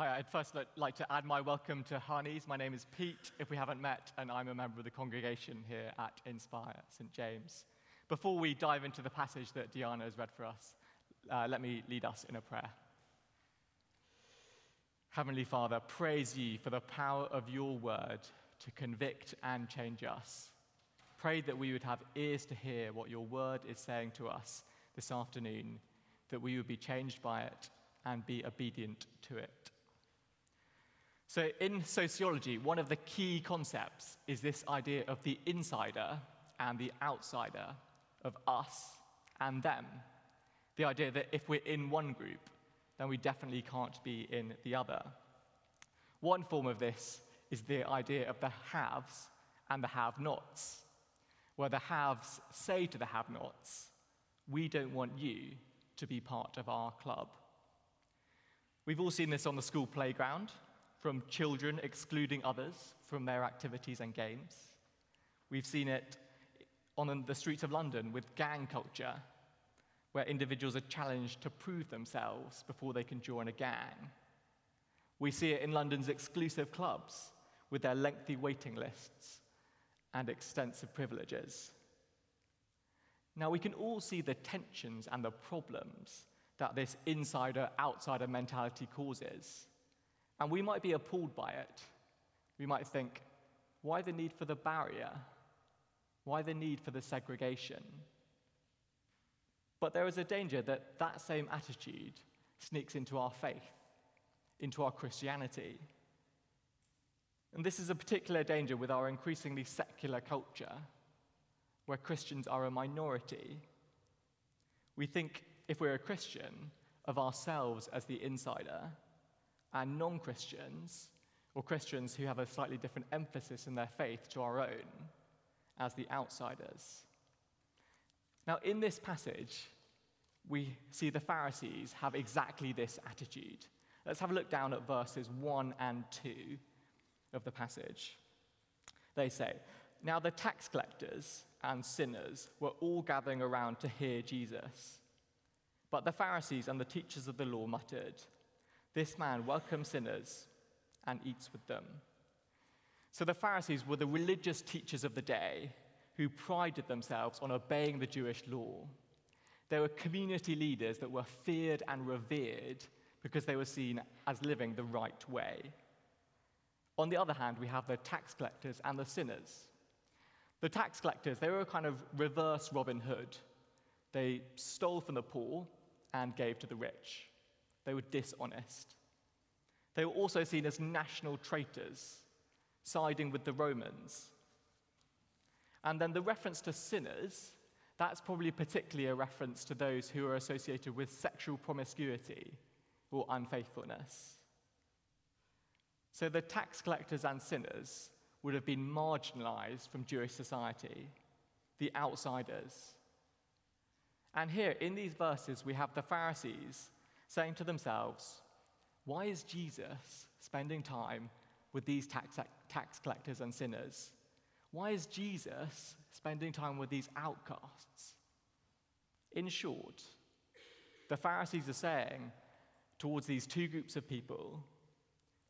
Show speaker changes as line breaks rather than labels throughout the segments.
Hi, I'd first like to add my welcome to Harneys. My name is Pete, if we haven't met, and I'm a member of the congregation here at Inspire St. James. Before we dive into the passage that Diana has read for us, uh, let me lead us in a prayer. Heavenly Father, praise ye for the power of your word to convict and change us. Pray that we would have ears to hear what your word is saying to us this afternoon, that we would be changed by it and be obedient to it. So, in sociology, one of the key concepts is this idea of the insider and the outsider, of us and them. The idea that if we're in one group, then we definitely can't be in the other. One form of this is the idea of the haves and the have nots, where the haves say to the have nots, We don't want you to be part of our club. We've all seen this on the school playground, from children excluding others from their activities and games. We've seen it on the streets of London with gang culture, where individuals are challenged to prove themselves before they can join a gang. We see it in London's exclusive clubs with their lengthy waiting lists and extensive privileges. Now, we can all see the tensions and the problems that this insider outsider mentality causes. And we might be appalled by it. We might think, why the need for the barrier? Why the need for the segregation? But there is a danger that that same attitude sneaks into our faith, into our Christianity. And this is a particular danger with our increasingly secular culture, where Christians are a minority. We think, if we're a Christian, of ourselves as the insider, and non Christians, or Christians who have a slightly different emphasis in their faith to our own, as the outsiders. Now, in this passage, we see the Pharisees have exactly this attitude. Let's have a look down at verses 1 and 2 of the passage. They say, Now the tax collectors and sinners were all gathering around to hear Jesus. But the Pharisees and the teachers of the law muttered, This man welcomes sinners and eats with them. So the Pharisees were the religious teachers of the day who prided themselves on obeying the Jewish law. They were community leaders that were feared and revered because they were seen as living the right way. On the other hand, we have the tax collectors and the sinners. The tax collectors, they were a kind of reverse Robin Hood. They stole from the poor and gave to the rich. They were dishonest. They were also seen as national traitors, siding with the Romans. And then the reference to sinners, that's probably particularly a reference to those who are associated with sexual promiscuity or unfaithfulness. So the tax collectors and sinners would have been marginalized from Jewish society, the outsiders. And here in these verses, we have the Pharisees saying to themselves, Why is Jesus spending time with these tax, tax collectors and sinners? Why is Jesus spending time with these outcasts? In short, the Pharisees are saying towards these two groups of people,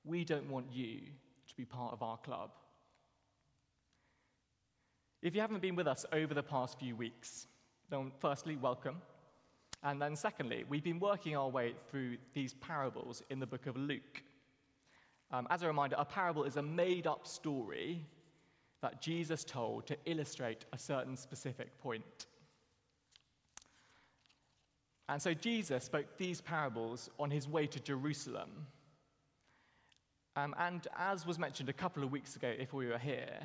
we don't want you to be part of our club. If you haven't been with us over the past few weeks, then firstly, welcome. And then secondly, we've been working our way through these parables in the book of Luke. Um, as a reminder, a parable is a made up story that Jesus told to illustrate a certain specific point. And so Jesus spoke these parables on his way to Jerusalem. Um, and as was mentioned a couple of weeks ago, if we were here,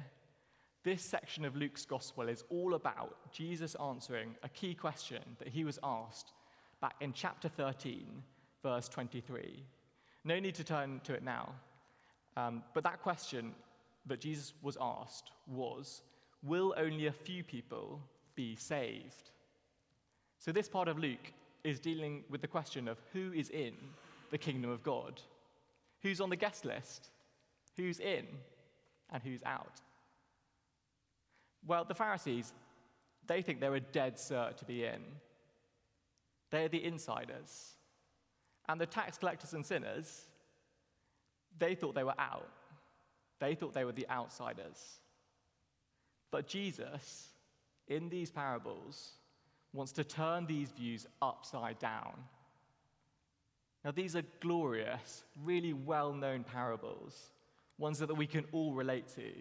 this section of Luke's gospel is all about Jesus answering a key question that he was asked back in chapter 13, verse 23. No need to turn to it now. Um, but that question that Jesus was asked was Will only a few people be saved? So, this part of Luke is dealing with the question of who is in the kingdom of God. Who's on the guest list? Who's in and who's out? Well, the Pharisees, they think they're a dead cert to be in. They're the insiders. And the tax collectors and sinners, they thought they were out, they thought they were the outsiders. But Jesus, in these parables, wants to turn these views upside down. Now, these are glorious, really well known parables, ones that we can all relate to.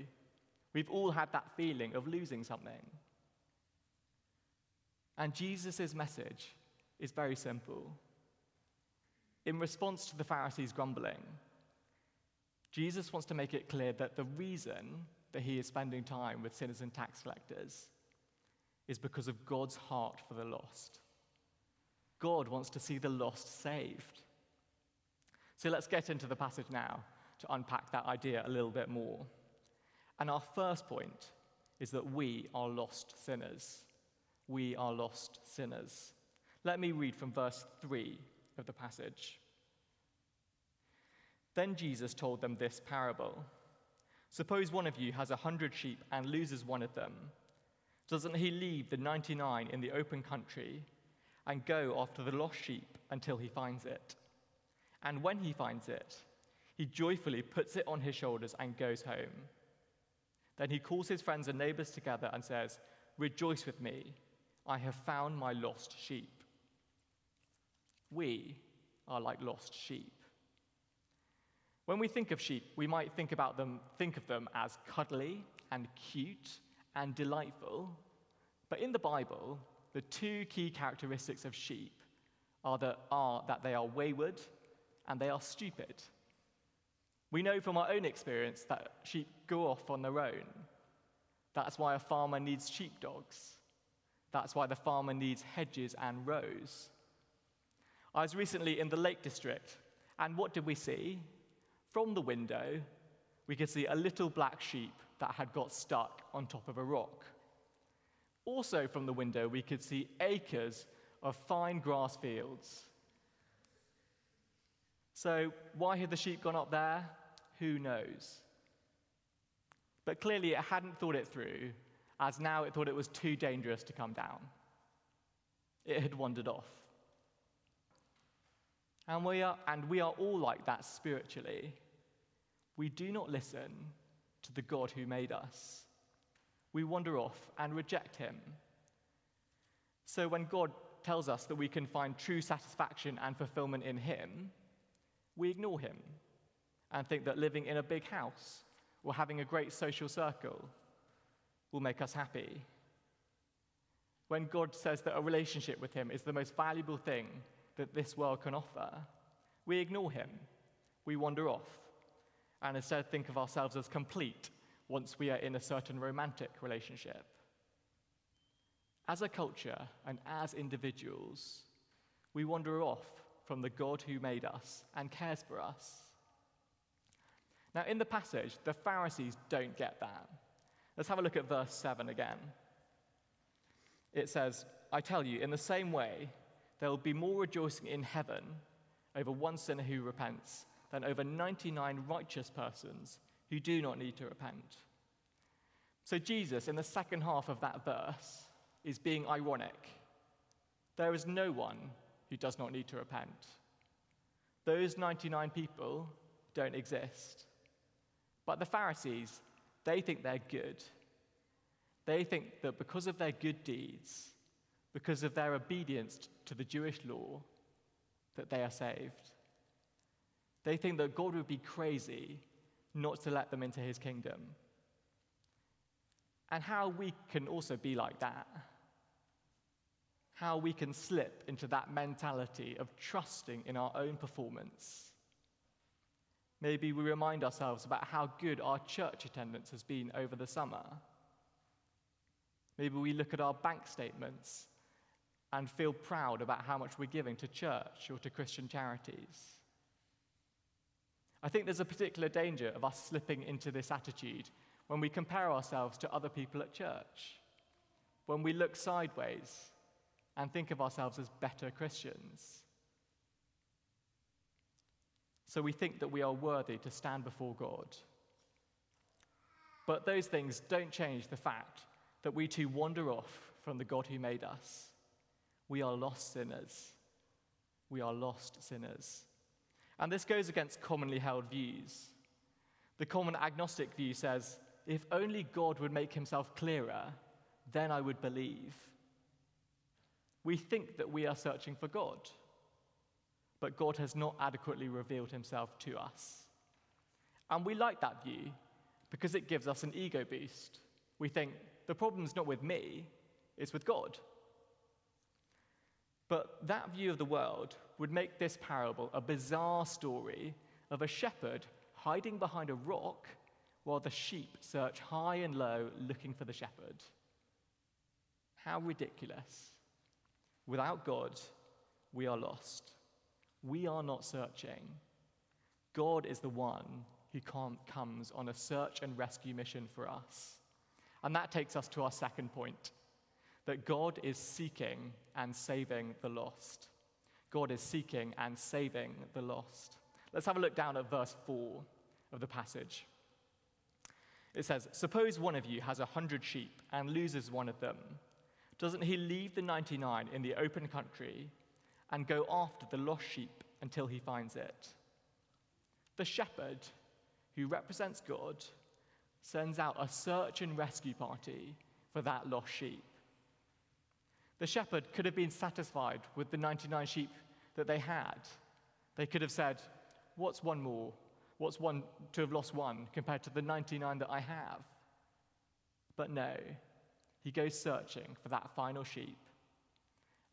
We've all had that feeling of losing something. And Jesus' message is very simple. In response to the Pharisees' grumbling, Jesus wants to make it clear that the reason that he is spending time with sinners and tax collectors is because of God's heart for the lost. God wants to see the lost saved. So let's get into the passage now to unpack that idea a little bit more. And our first point is that we are lost sinners. We are lost sinners. Let me read from verse 3 of the passage. Then Jesus told them this parable Suppose one of you has a hundred sheep and loses one of them. Doesn't he leave the 99 in the open country and go after the lost sheep until he finds it? And when he finds it, he joyfully puts it on his shoulders and goes home. Then he calls his friends and neighbors together and says, Rejoice with me, I have found my lost sheep. We are like lost sheep. When we think of sheep, we might think about them, think of them as cuddly and cute and delightful. But in the Bible, the two key characteristics of sheep are that, are that they are wayward and they are stupid. We know from our own experience that sheep go off on their own. That's why a farmer needs sheepdogs. That's why the farmer needs hedges and rows. I was recently in the Lake District, and what did we see? From the window, we could see a little black sheep that had got stuck on top of a rock. Also, from the window, we could see acres of fine grass fields. So, why had the sheep gone up there? Who knows? But clearly, it hadn't thought it through, as now it thought it was too dangerous to come down. It had wandered off. And we are, and we are all like that spiritually. We do not listen to the God who made us. We wander off and reject him. So when God tells us that we can find true satisfaction and fulfillment in him, we ignore him and think that living in a big house or having a great social circle will make us happy. When God says that a relationship with him is the most valuable thing that this world can offer, we ignore him, we wander off, and instead think of ourselves as complete once we are in a certain romantic relationship. As a culture and as individuals, we wander off from the God who made us and cares for us. Now, in the passage, the Pharisees don't get that. Let's have a look at verse 7 again. It says, I tell you, in the same way, there will be more rejoicing in heaven over one sinner who repents than over 99 righteous persons who do not need to repent. So, Jesus, in the second half of that verse, is being ironic. There is no one who does not need to repent. Those 99 people don't exist. But the Pharisees, they think they're good. They think that because of their good deeds, because of their obedience to the Jewish law, that they are saved. They think that God would be crazy not to let them into his kingdom. And how we can also be like that. How we can slip into that mentality of trusting in our own performance. Maybe we remind ourselves about how good our church attendance has been over the summer. Maybe we look at our bank statements and feel proud about how much we're giving to church or to Christian charities. I think there's a particular danger of us slipping into this attitude when we compare ourselves to other people at church, when we look sideways and think of ourselves as better Christians. So we think that we are worthy to stand before God. But those things don't change the fact that we too wander off from the God who made us. We are lost sinners. We are lost sinners. And this goes against commonly held views. The common agnostic view says, if only God would make himself clearer, then I would believe. We think that we are searching for God, but God has not adequately revealed himself to us. And we like that view because it gives us an ego boost. We think the problem's not with me, it's with God. But that view of the world would make this parable a bizarre story of a shepherd hiding behind a rock while the sheep search high and low looking for the shepherd. How ridiculous. Without God, we are lost. We are not searching. God is the one who comes on a search and rescue mission for us. And that takes us to our second point that God is seeking and saving the lost. God is seeking and saving the lost. Let's have a look down at verse 4 of the passage. It says, Suppose one of you has a hundred sheep and loses one of them. Doesn't he leave the 99 in the open country and go after the lost sheep until he finds it? The shepherd, who represents God, sends out a search and rescue party for that lost sheep. The shepherd could have been satisfied with the 99 sheep that they had. They could have said, What's one more? What's one to have lost one compared to the 99 that I have? But no, he goes searching for that final sheep.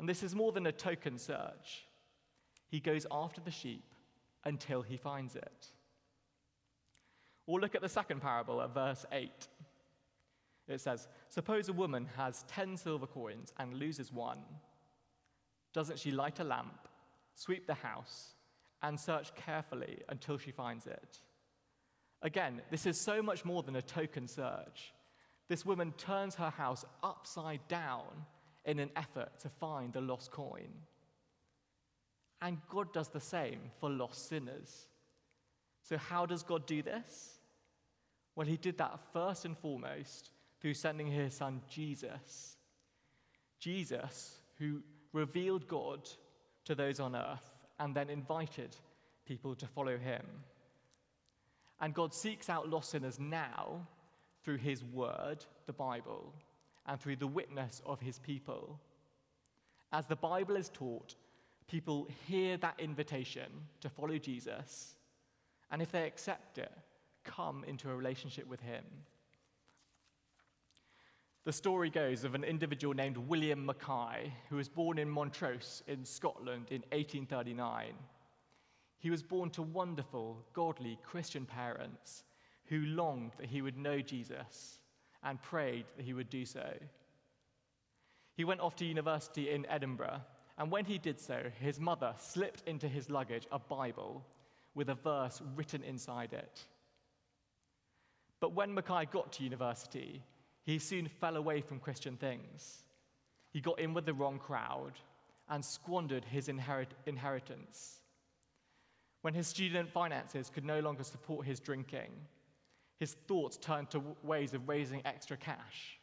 And this is more than a token search. He goes after the sheep until he finds it. Or look at the second parable at verse 8. It says, Suppose a woman has 10 silver coins and loses one. Doesn't she light a lamp, sweep the house, and search carefully until she finds it? Again, this is so much more than a token search. This woman turns her house upside down in an effort to find the lost coin. And God does the same for lost sinners. So, how does God do this? Well, He did that first and foremost through sending His Son Jesus. Jesus, who revealed God to those on earth and then invited people to follow Him. And God seeks out lost sinners now through His Word, the Bible, and through the witness of His people. As the Bible is taught, people hear that invitation to follow Jesus, and if they accept it, come into a relationship with him. The story goes of an individual named William Mackay, who was born in Montrose in Scotland in 1839. He was born to wonderful, godly Christian parents who longed that he would know Jesus and prayed that he would do so. He went off to university in Edinburgh and when he did so, his mother slipped into his luggage a Bible with a verse written inside it. But when Mackay got to university, he soon fell away from Christian things. He got in with the wrong crowd and squandered his inherit- inheritance. When his student finances could no longer support his drinking, his thoughts turned to ways of raising extra cash.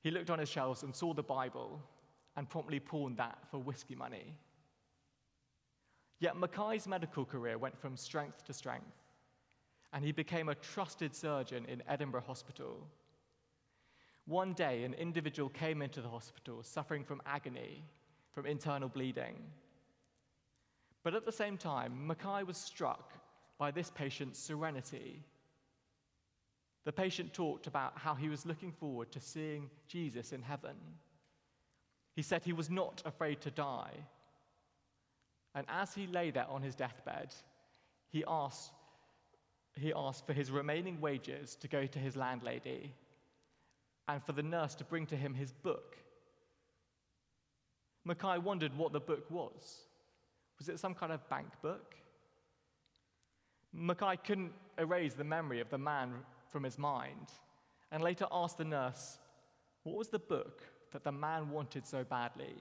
He looked on his shelves and saw the Bible and promptly pawned that for whiskey money. Yet Mackay's medical career went from strength to strength, and he became a trusted surgeon in Edinburgh Hospital. One day, an individual came into the hospital suffering from agony, from internal bleeding. But at the same time, Mackay was struck by this patient's serenity. The patient talked about how he was looking forward to seeing Jesus in heaven. He said he was not afraid to die. And as he lay there on his deathbed, he asked, he asked for his remaining wages to go to his landlady and for the nurse to bring to him his book. Mackay wondered what the book was. Was it some kind of bank book? Mackay couldn't erase the memory of the man from his mind and later asked the nurse, What was the book that the man wanted so badly.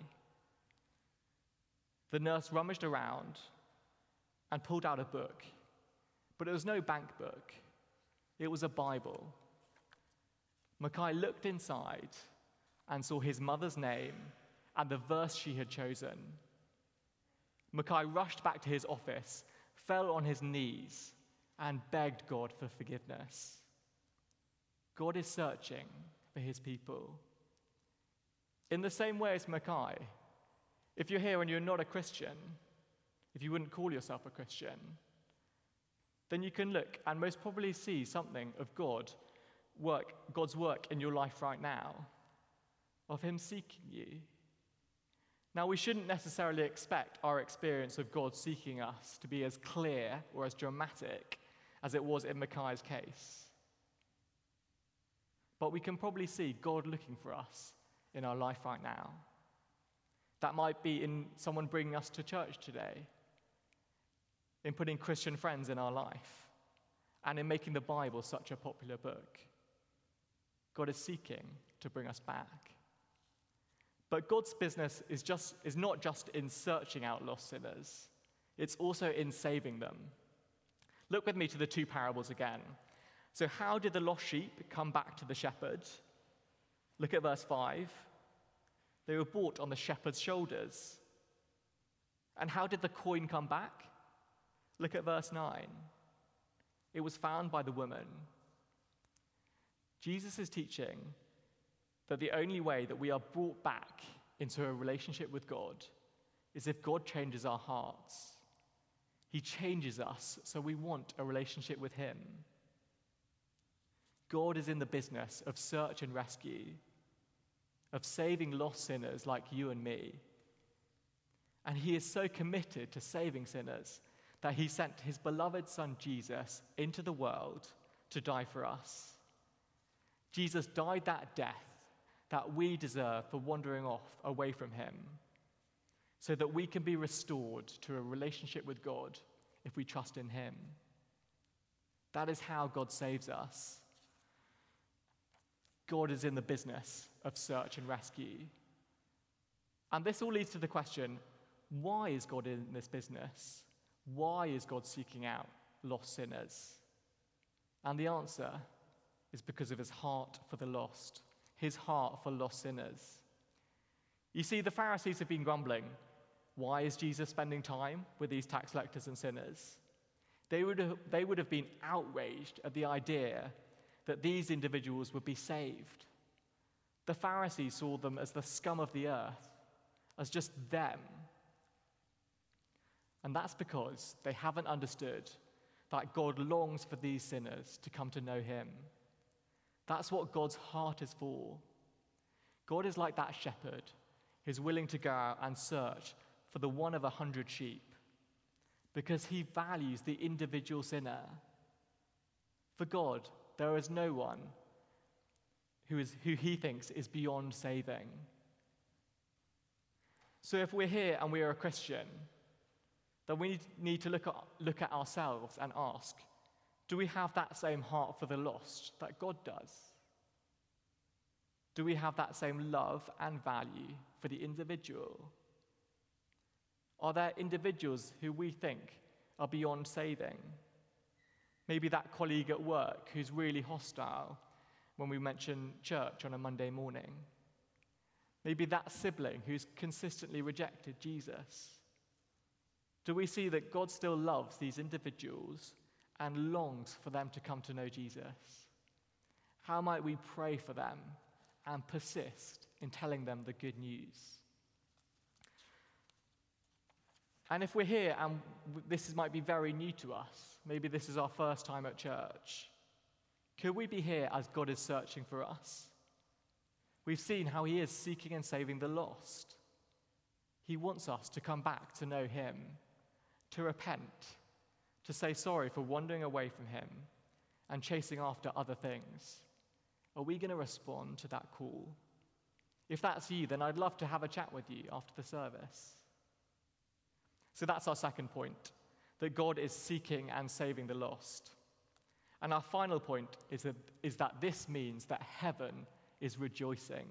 The nurse rummaged around and pulled out a book, but it was no bank book, it was a Bible. Mackay looked inside and saw his mother's name and the verse she had chosen. Mackay rushed back to his office, fell on his knees, and begged God for forgiveness. God is searching for his people. In the same way as Mackay, if you're here and you're not a Christian, if you wouldn't call yourself a Christian, then you can look and most probably see something of God work, God's work in your life right now, of Him seeking you. Now, we shouldn't necessarily expect our experience of God seeking us to be as clear or as dramatic as it was in Mackay's case. But we can probably see God looking for us in our life right now. That might be in someone bringing us to church today, in putting Christian friends in our life, and in making the Bible such a popular book. God is seeking to bring us back. But God's business is, just, is not just in searching out lost sinners, it's also in saving them. Look with me to the two parables again. So, how did the lost sheep come back to the shepherd? Look at verse 5. They were bought on the shepherd's shoulders. And how did the coin come back? Look at verse 9. It was found by the woman. Jesus is teaching that the only way that we are brought back into a relationship with God is if God changes our hearts. He changes us so we want a relationship with Him. God is in the business of search and rescue, of saving lost sinners like you and me. And He is so committed to saving sinners that He sent His beloved Son Jesus into the world to die for us. Jesus died that death that we deserve for wandering off away from Him, so that we can be restored to a relationship with God if we trust in Him. That is how God saves us. God is in the business of search and rescue. And this all leads to the question why is God in this business? Why is God seeking out lost sinners? And the answer is because of his heart for the lost, his heart for lost sinners. You see, the Pharisees have been grumbling. Why is Jesus spending time with these tax collectors and sinners? They would, have, they would have been outraged at the idea that these individuals would be saved. The Pharisees saw them as the scum of the earth, as just them. And that's because they haven't understood that God longs for these sinners to come to know Him. That's what God's heart is for. God is like that shepherd who's willing to go out and search for the one of a hundred sheep because he values the individual sinner. For God, there is no one who, is, who he thinks is beyond saving. So if we're here and we are a Christian, then we need to look at, look at ourselves and ask do we have that same heart for the lost that God does? Do we have that same love and value for the individual? Are there individuals who we think are beyond saving? Maybe that colleague at work who's really hostile when we mention church on a Monday morning. Maybe that sibling who's consistently rejected Jesus. Do we see that God still loves these individuals and longs for them to come to know Jesus? How might we pray for them and persist in telling them the good news? And if we're here and this might be very new to us, maybe this is our first time at church, could we be here as God is searching for us? We've seen how He is seeking and saving the lost. He wants us to come back to know Him, to repent, to say sorry for wandering away from Him and chasing after other things. Are we going to respond to that call? If that's you, then I'd love to have a chat with you after the service. So that's our second point that God is seeking and saving the lost. And our final point is that, is that this means that heaven is rejoicing.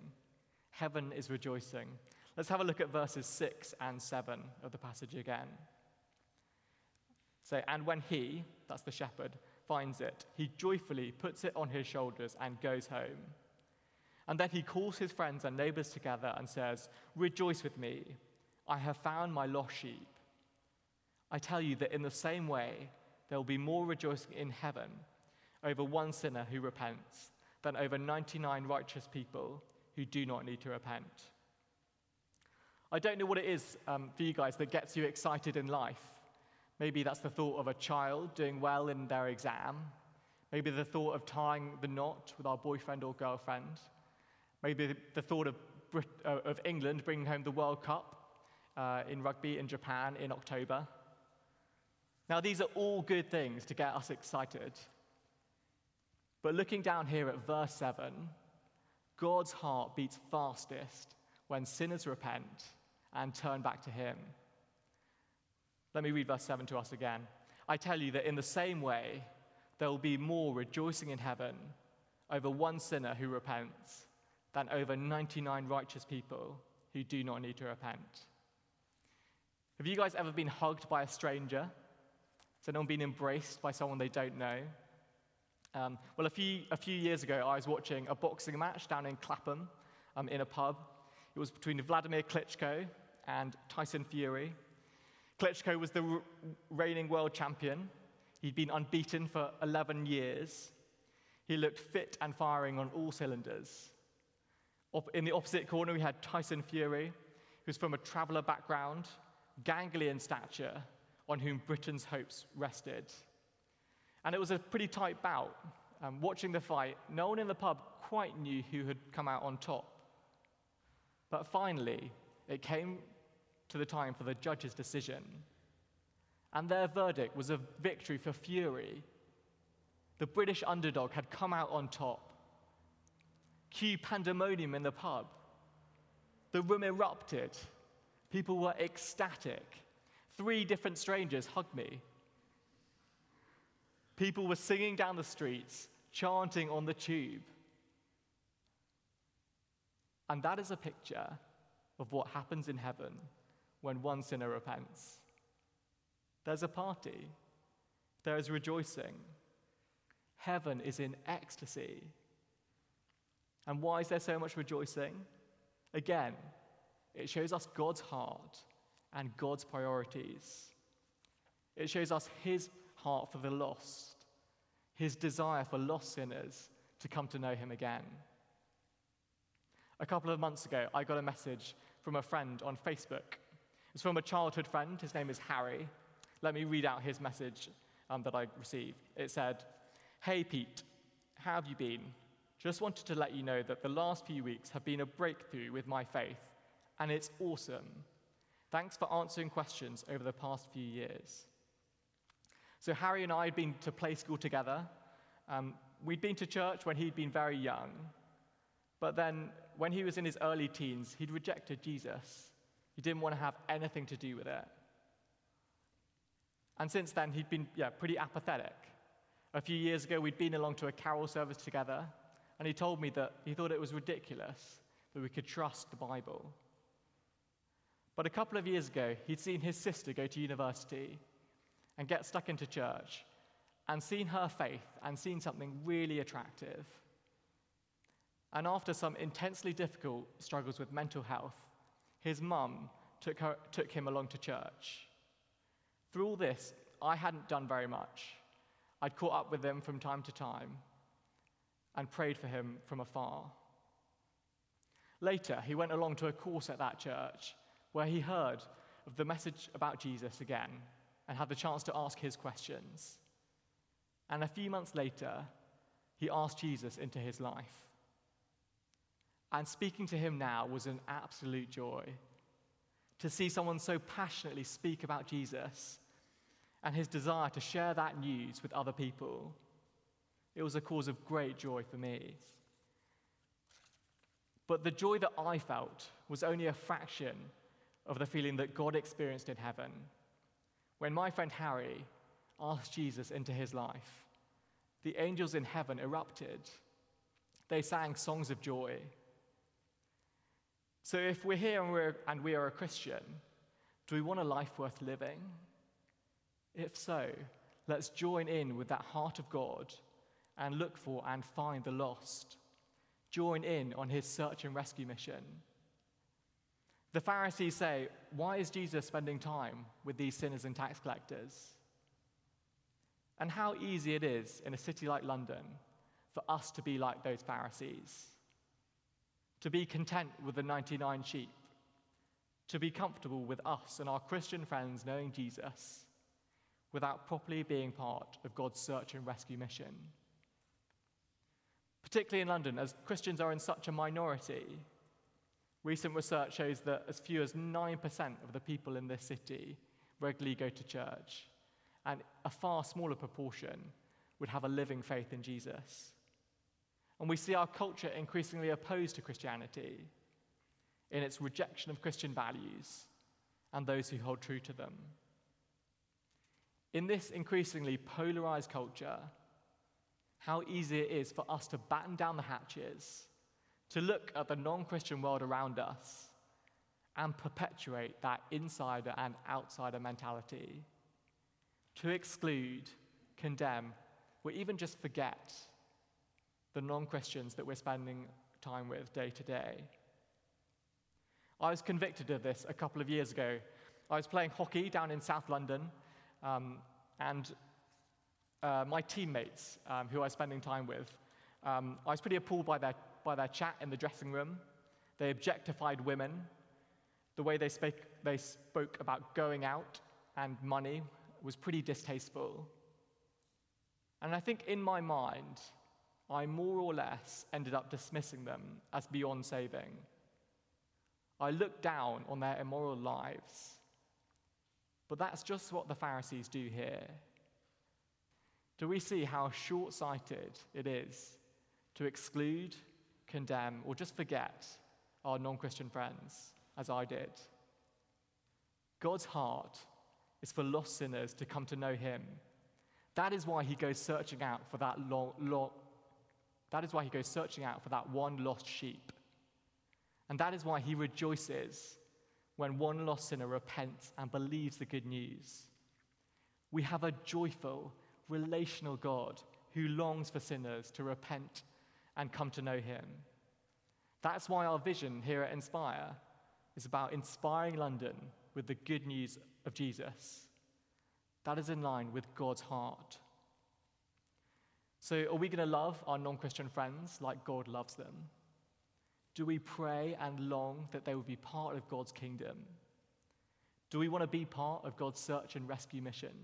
Heaven is rejoicing. Let's have a look at verses 6 and 7 of the passage again. Say, and when he, that's the shepherd, finds it, he joyfully puts it on his shoulders and goes home. And then he calls his friends and neighbors together and says, Rejoice with me, I have found my lost sheep. I tell you that in the same way, there will be more rejoicing in heaven over one sinner who repents than over 99 righteous people who do not need to repent. I don't know what it is um, for you guys that gets you excited in life. Maybe that's the thought of a child doing well in their exam. Maybe the thought of tying the knot with our boyfriend or girlfriend. Maybe the thought of, Brit- uh, of England bringing home the World Cup uh, in rugby in Japan in October. Now, these are all good things to get us excited. But looking down here at verse 7, God's heart beats fastest when sinners repent and turn back to Him. Let me read verse 7 to us again. I tell you that in the same way, there will be more rejoicing in heaven over one sinner who repents than over 99 righteous people who do not need to repent. Have you guys ever been hugged by a stranger? Anyone been embraced by someone they don't know? Um, well, a few, a few years ago, I was watching a boxing match down in Clapham um, in a pub. It was between Vladimir Klitschko and Tyson Fury. Klitschko was the r- reigning world champion. He'd been unbeaten for 11 years. He looked fit and firing on all cylinders. Op- in the opposite corner, we had Tyson Fury, who's from a traveller background, gangly in stature, on whom Britain's hopes rested. And it was a pretty tight bout. Um, watching the fight, no one in the pub quite knew who had come out on top. But finally, it came to the time for the judge's decision. And their verdict was a victory for Fury. The British underdog had come out on top. Cue pandemonium in the pub. The room erupted. People were ecstatic. Three different strangers hugged me. People were singing down the streets, chanting on the tube. And that is a picture of what happens in heaven when one sinner repents. There's a party, there is rejoicing. Heaven is in ecstasy. And why is there so much rejoicing? Again, it shows us God's heart and God's priorities. It shows us His heart for the lost, His desire for lost sinners to come to know Him again. A couple of months ago, I got a message from a friend on Facebook. It's from a childhood friend. His name is Harry. Let me read out his message um, that I received. It said, Hey, Pete, how have you been? Just wanted to let you know that the last few weeks have been a breakthrough with my faith, and it's awesome. Thanks for answering questions over the past few years. So, Harry and I had been to play school together. Um, we'd been to church when he'd been very young, but then when he was in his early teens, he'd rejected Jesus. He didn't want to have anything to do with it. And since then, he'd been yeah, pretty apathetic. A few years ago, we'd been along to a carol service together, and he told me that he thought it was ridiculous that we could trust the Bible. But a couple of years ago, he'd seen his sister go to university and get stuck into church, and seen her faith and seen something really attractive. And after some intensely difficult struggles with mental health, his mum took, took him along to church. Through all this, I hadn't done very much. I'd caught up with him from time to time and prayed for him from afar. Later, he went along to a course at that church where he heard of the message about Jesus again and had the chance to ask his questions. And a few months later, he asked Jesus into his life. And speaking to him now was an absolute joy. To see someone so passionately speak about Jesus and his desire to share that news with other people, it was a cause of great joy for me. But the joy that I felt was only a fraction of the feeling that God experienced in heaven when my friend Harry asked Jesus into his life. The angels in heaven erupted. They sang songs of joy. So, if we're here and, we're, and we are a Christian, do we want a life worth living? If so, let's join in with that heart of God and look for and find the lost. Join in on his search and rescue mission. The Pharisees say, Why is Jesus spending time with these sinners and tax collectors? And how easy it is in a city like London for us to be like those Pharisees, to be content with the 99 sheep, to be comfortable with us and our Christian friends knowing Jesus without properly being part of God's search and rescue mission. Particularly in London, as Christians are in such a minority, recent research shows that as few as 9% of the people in this city regularly go to church, and a far smaller proportion would have a living faith in Jesus. And we see our culture increasingly opposed to Christianity in its rejection of Christian values and those who hold true to them. In this increasingly polarized culture, how easy it is for us to batten down the hatches, to look at the non Christian world around us, and perpetuate that insider and outsider mentality, to exclude, condemn, or even just forget the non Christians that we're spending time with day to day. I was convicted of this a couple of years ago. I was playing hockey down in South London, um, and uh, my teammates, um, who I was spending time with, um, I was pretty appalled by their, by their chat in the dressing room. They objectified women. The way they, spoke, they spoke about going out and money was pretty distasteful. And I think in my mind, I more or less ended up dismissing them as beyond saving. I looked down on their immoral lives. But that's just what the Pharisees do here. Do we see how short sighted it is to exclude, condemn, or just forget our non Christian friends, as I did? God's heart is for lost sinners to come to know Him. That is why He goes searching out for that long, long that is why He goes searching out for that one lost sheep. And that is why he rejoices when one lost sinner repents and believes the good news. We have a joyful, relational God who longs for sinners to repent and come to know him. That's why our vision here at Inspire is about inspiring London with the good news of Jesus. That is in line with God's heart. So, are we going to love our non Christian friends like God loves them? Do we pray and long that they will be part of God's kingdom? Do we want to be part of God's search and rescue mission?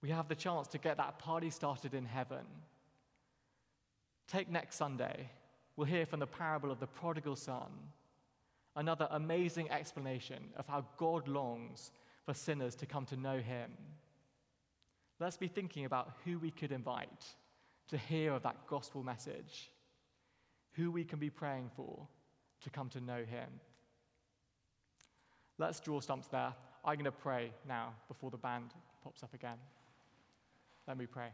We have the chance to get that party started in heaven. Take next Sunday. We'll hear from the parable of the prodigal son, another amazing explanation of how God longs for sinners to come to know him. Let's be thinking about who we could invite to hear of that gospel message who we can be praying for to come to know Him. Let's draw stumps there. I'm going to pray now before the band pops up again. Let me pray.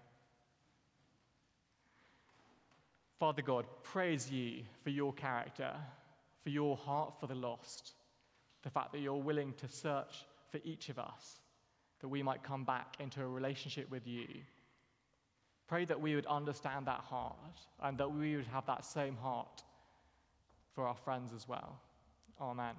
Father God, praise you for your character, for your heart for the lost, the fact that you're willing to search for each of us, that we might come back into a relationship with you Pray that we would understand that heart and that we would have that same heart for our friends as well. Amen.